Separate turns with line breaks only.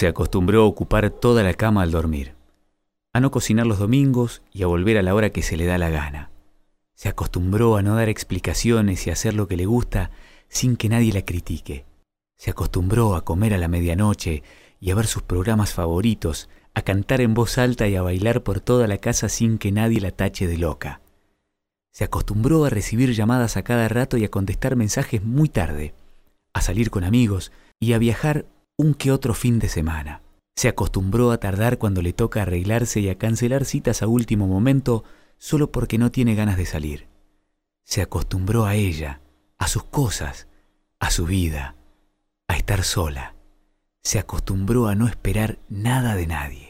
Se acostumbró a ocupar toda la cama al dormir, a no cocinar los domingos y a volver a la hora que se le da la gana. Se acostumbró a no dar explicaciones y a hacer lo que le gusta sin que nadie la critique. Se acostumbró a comer a la medianoche y a ver sus programas favoritos, a cantar en voz alta y a bailar por toda la casa sin que nadie la tache de loca. Se acostumbró a recibir llamadas a cada rato y a contestar mensajes muy tarde, a salir con amigos y a viajar un que otro fin de semana. Se acostumbró a tardar cuando le toca arreglarse y a cancelar citas a último momento solo porque no tiene ganas de salir. Se acostumbró a ella, a sus cosas, a su vida, a estar sola. Se acostumbró a no esperar nada de nadie.